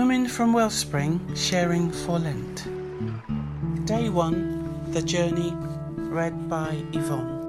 Women from Wellspring sharing for Lent. Day 1 The Journey, read by Yvonne.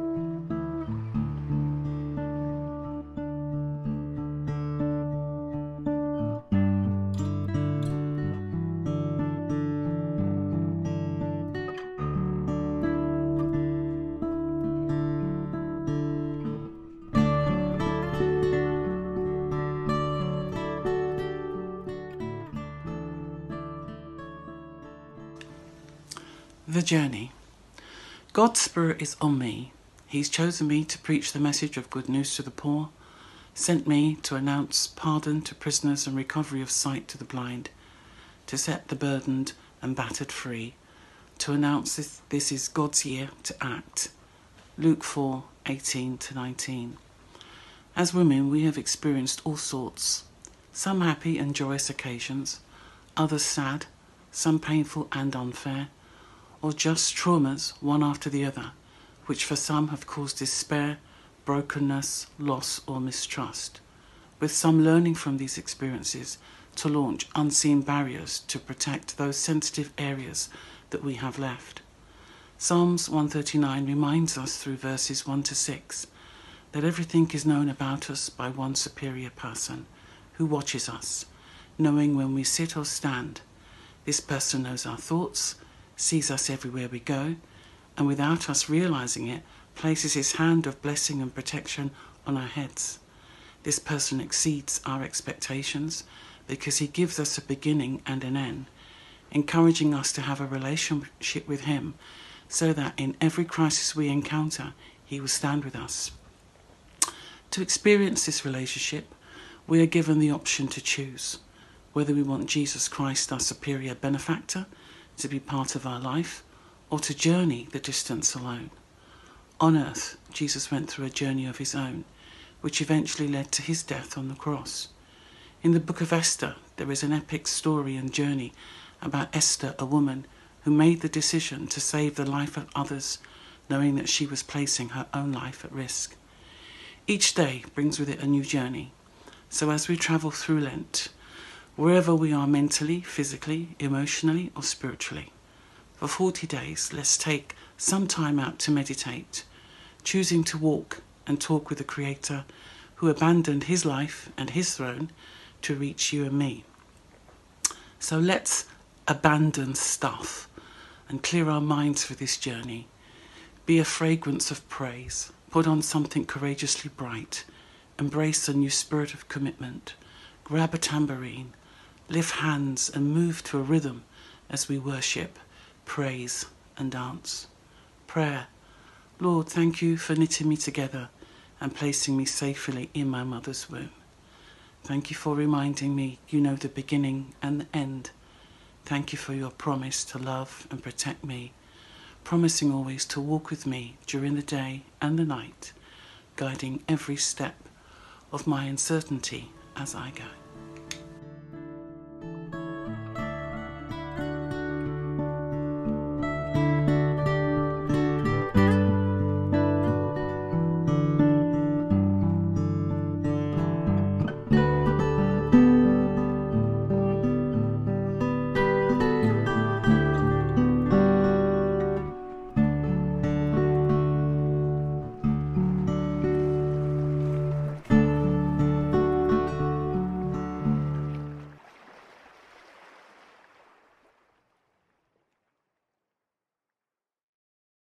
The Journey. God's Spirit is on me. He's chosen me to preach the message of good news to the poor, sent me to announce pardon to prisoners and recovery of sight to the blind, to set the burdened and battered free, to announce this, this is God's year to act. Luke 4 18 to 19. As women, we have experienced all sorts, some happy and joyous occasions, others sad, some painful and unfair or just traumas one after the other, which for some have caused despair, brokenness, loss, or mistrust, with some learning from these experiences to launch unseen barriers to protect those sensitive areas that we have left. Psalms 139 reminds us through verses 1 to 6 that everything is known about us by one superior person who watches us, knowing when we sit or stand. This person knows our thoughts sees us everywhere we go, and without us realizing it, places his hand of blessing and protection on our heads. This person exceeds our expectations because he gives us a beginning and an end, encouraging us to have a relationship with him so that in every crisis we encounter, he will stand with us. To experience this relationship, we are given the option to choose whether we want Jesus Christ, our superior benefactor, to be part of our life or to journey the distance alone. On earth, Jesus went through a journey of his own, which eventually led to his death on the cross. In the book of Esther, there is an epic story and journey about Esther, a woman who made the decision to save the life of others, knowing that she was placing her own life at risk. Each day brings with it a new journey. So as we travel through Lent, wherever we are mentally, physically, emotionally, or spiritually. For 40 days, let's take some time out to meditate, choosing to walk and talk with the Creator who abandoned his life and his throne to reach you and me. So let's abandon stuff and clear our minds for this journey. Be a fragrance of praise. Put on something courageously bright. Embrace a new spirit of commitment. Grab a tambourine lift hands and move to a rhythm as we worship, praise and dance. Prayer. Lord, thank you for knitting me together and placing me safely in my mother's womb. Thank you for reminding me you know the beginning and the end. Thank you for your promise to love and protect me, promising always to walk with me during the day and the night, guiding every step of my uncertainty as I go.